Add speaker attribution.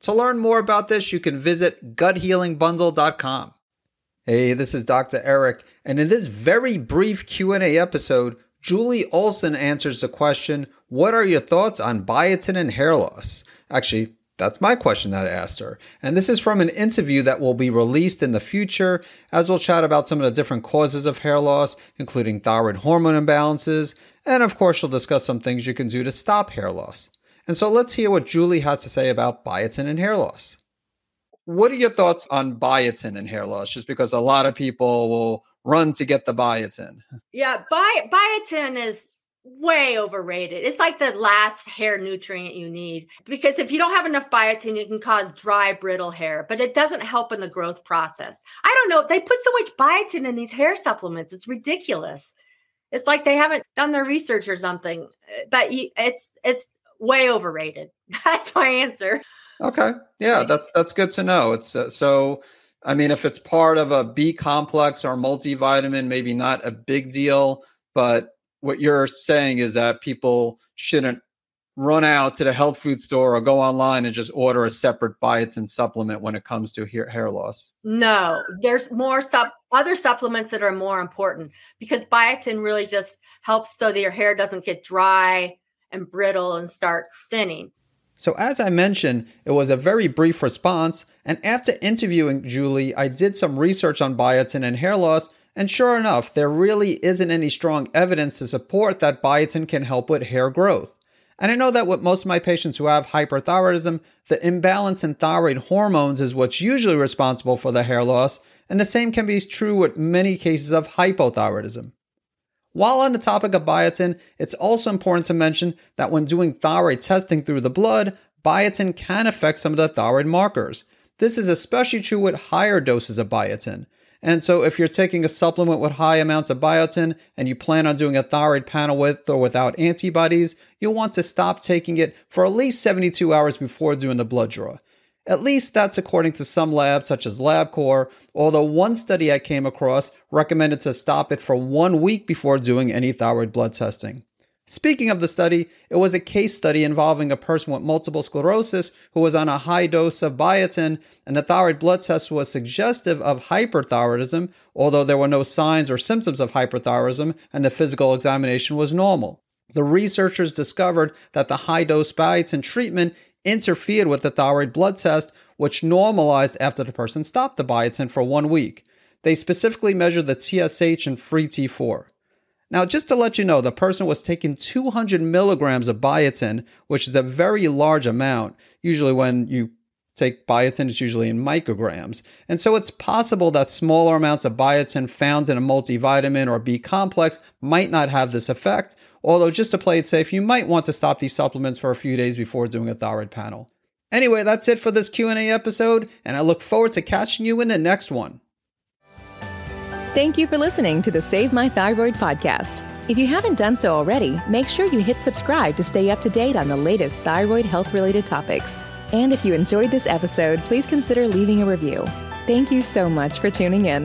Speaker 1: To learn more about this, you can visit guthealingbundle.com. Hey, this is Dr. Eric, and in this very brief Q&A episode, Julie Olson answers the question, what are your thoughts on biotin and hair loss? Actually, that's my question that I asked her. And this is from an interview that will be released in the future, as we'll chat about some of the different causes of hair loss, including thyroid hormone imbalances, and of course, she'll discuss some things you can do to stop hair loss. And so let's hear what Julie has to say about biotin and hair loss. What are your thoughts on biotin and hair loss? Just because a lot of people will run to get the biotin.
Speaker 2: Yeah, bi- biotin is way overrated. It's like the last hair nutrient you need because if you don't have enough biotin, you can cause dry, brittle hair, but it doesn't help in the growth process. I don't know. They put so much biotin in these hair supplements. It's ridiculous. It's like they haven't done their research or something, but it's it's way overrated. That's my answer.
Speaker 1: Okay. Yeah, that's that's good to know. It's uh, so I mean if it's part of a B complex or multivitamin maybe not a big deal, but what you're saying is that people shouldn't run out to the health food store or go online and just order a separate biotin supplement when it comes to hair, hair loss.
Speaker 2: No, there's more sup- other supplements that are more important because biotin really just helps so that your hair doesn't get dry and brittle and start thinning.
Speaker 1: So, as I mentioned, it was a very brief response. And after interviewing Julie, I did some research on biotin and hair loss and sure enough, there really isn't any strong evidence to support that biotin can help with hair growth. And I know that with most of my patients who have hyperthyroidism, the imbalance in thyroid hormones is what's usually responsible for the hair loss, and the same can be true with many cases of hypothyroidism. While on the topic of biotin, it's also important to mention that when doing thyroid testing through the blood, biotin can affect some of the thyroid markers. This is especially true with higher doses of biotin. And so, if you're taking a supplement with high amounts of biotin and you plan on doing a thyroid panel with or without antibodies, you'll want to stop taking it for at least 72 hours before doing the blood draw. At least that's according to some labs such as LabCorp, although one study I came across recommended to stop it for one week before doing any thyroid blood testing. Speaking of the study, it was a case study involving a person with multiple sclerosis who was on a high dose of biotin, and the thyroid blood test was suggestive of hyperthyroidism, although there were no signs or symptoms of hyperthyroidism, and the physical examination was normal. The researchers discovered that the high dose biotin treatment interfered with the thyroid blood test, which normalized after the person stopped the biotin for one week. They specifically measured the TSH and free T4. Now, just to let you know, the person was taking 200 milligrams of biotin, which is a very large amount. Usually, when you take biotin, it's usually in micrograms. And so it's possible that smaller amounts of biotin found in a multivitamin or B complex might not have this effect. Although, just to play it safe, you might want to stop these supplements for a few days before doing a thyroid panel. Anyway, that's it for this Q&A episode, and I look forward to catching you in the next one.
Speaker 3: Thank you for listening to the Save My Thyroid podcast. If you haven't done so already, make sure you hit subscribe to stay up to date on the latest thyroid health related topics. And if you enjoyed this episode, please consider leaving a review. Thank you so much for tuning in.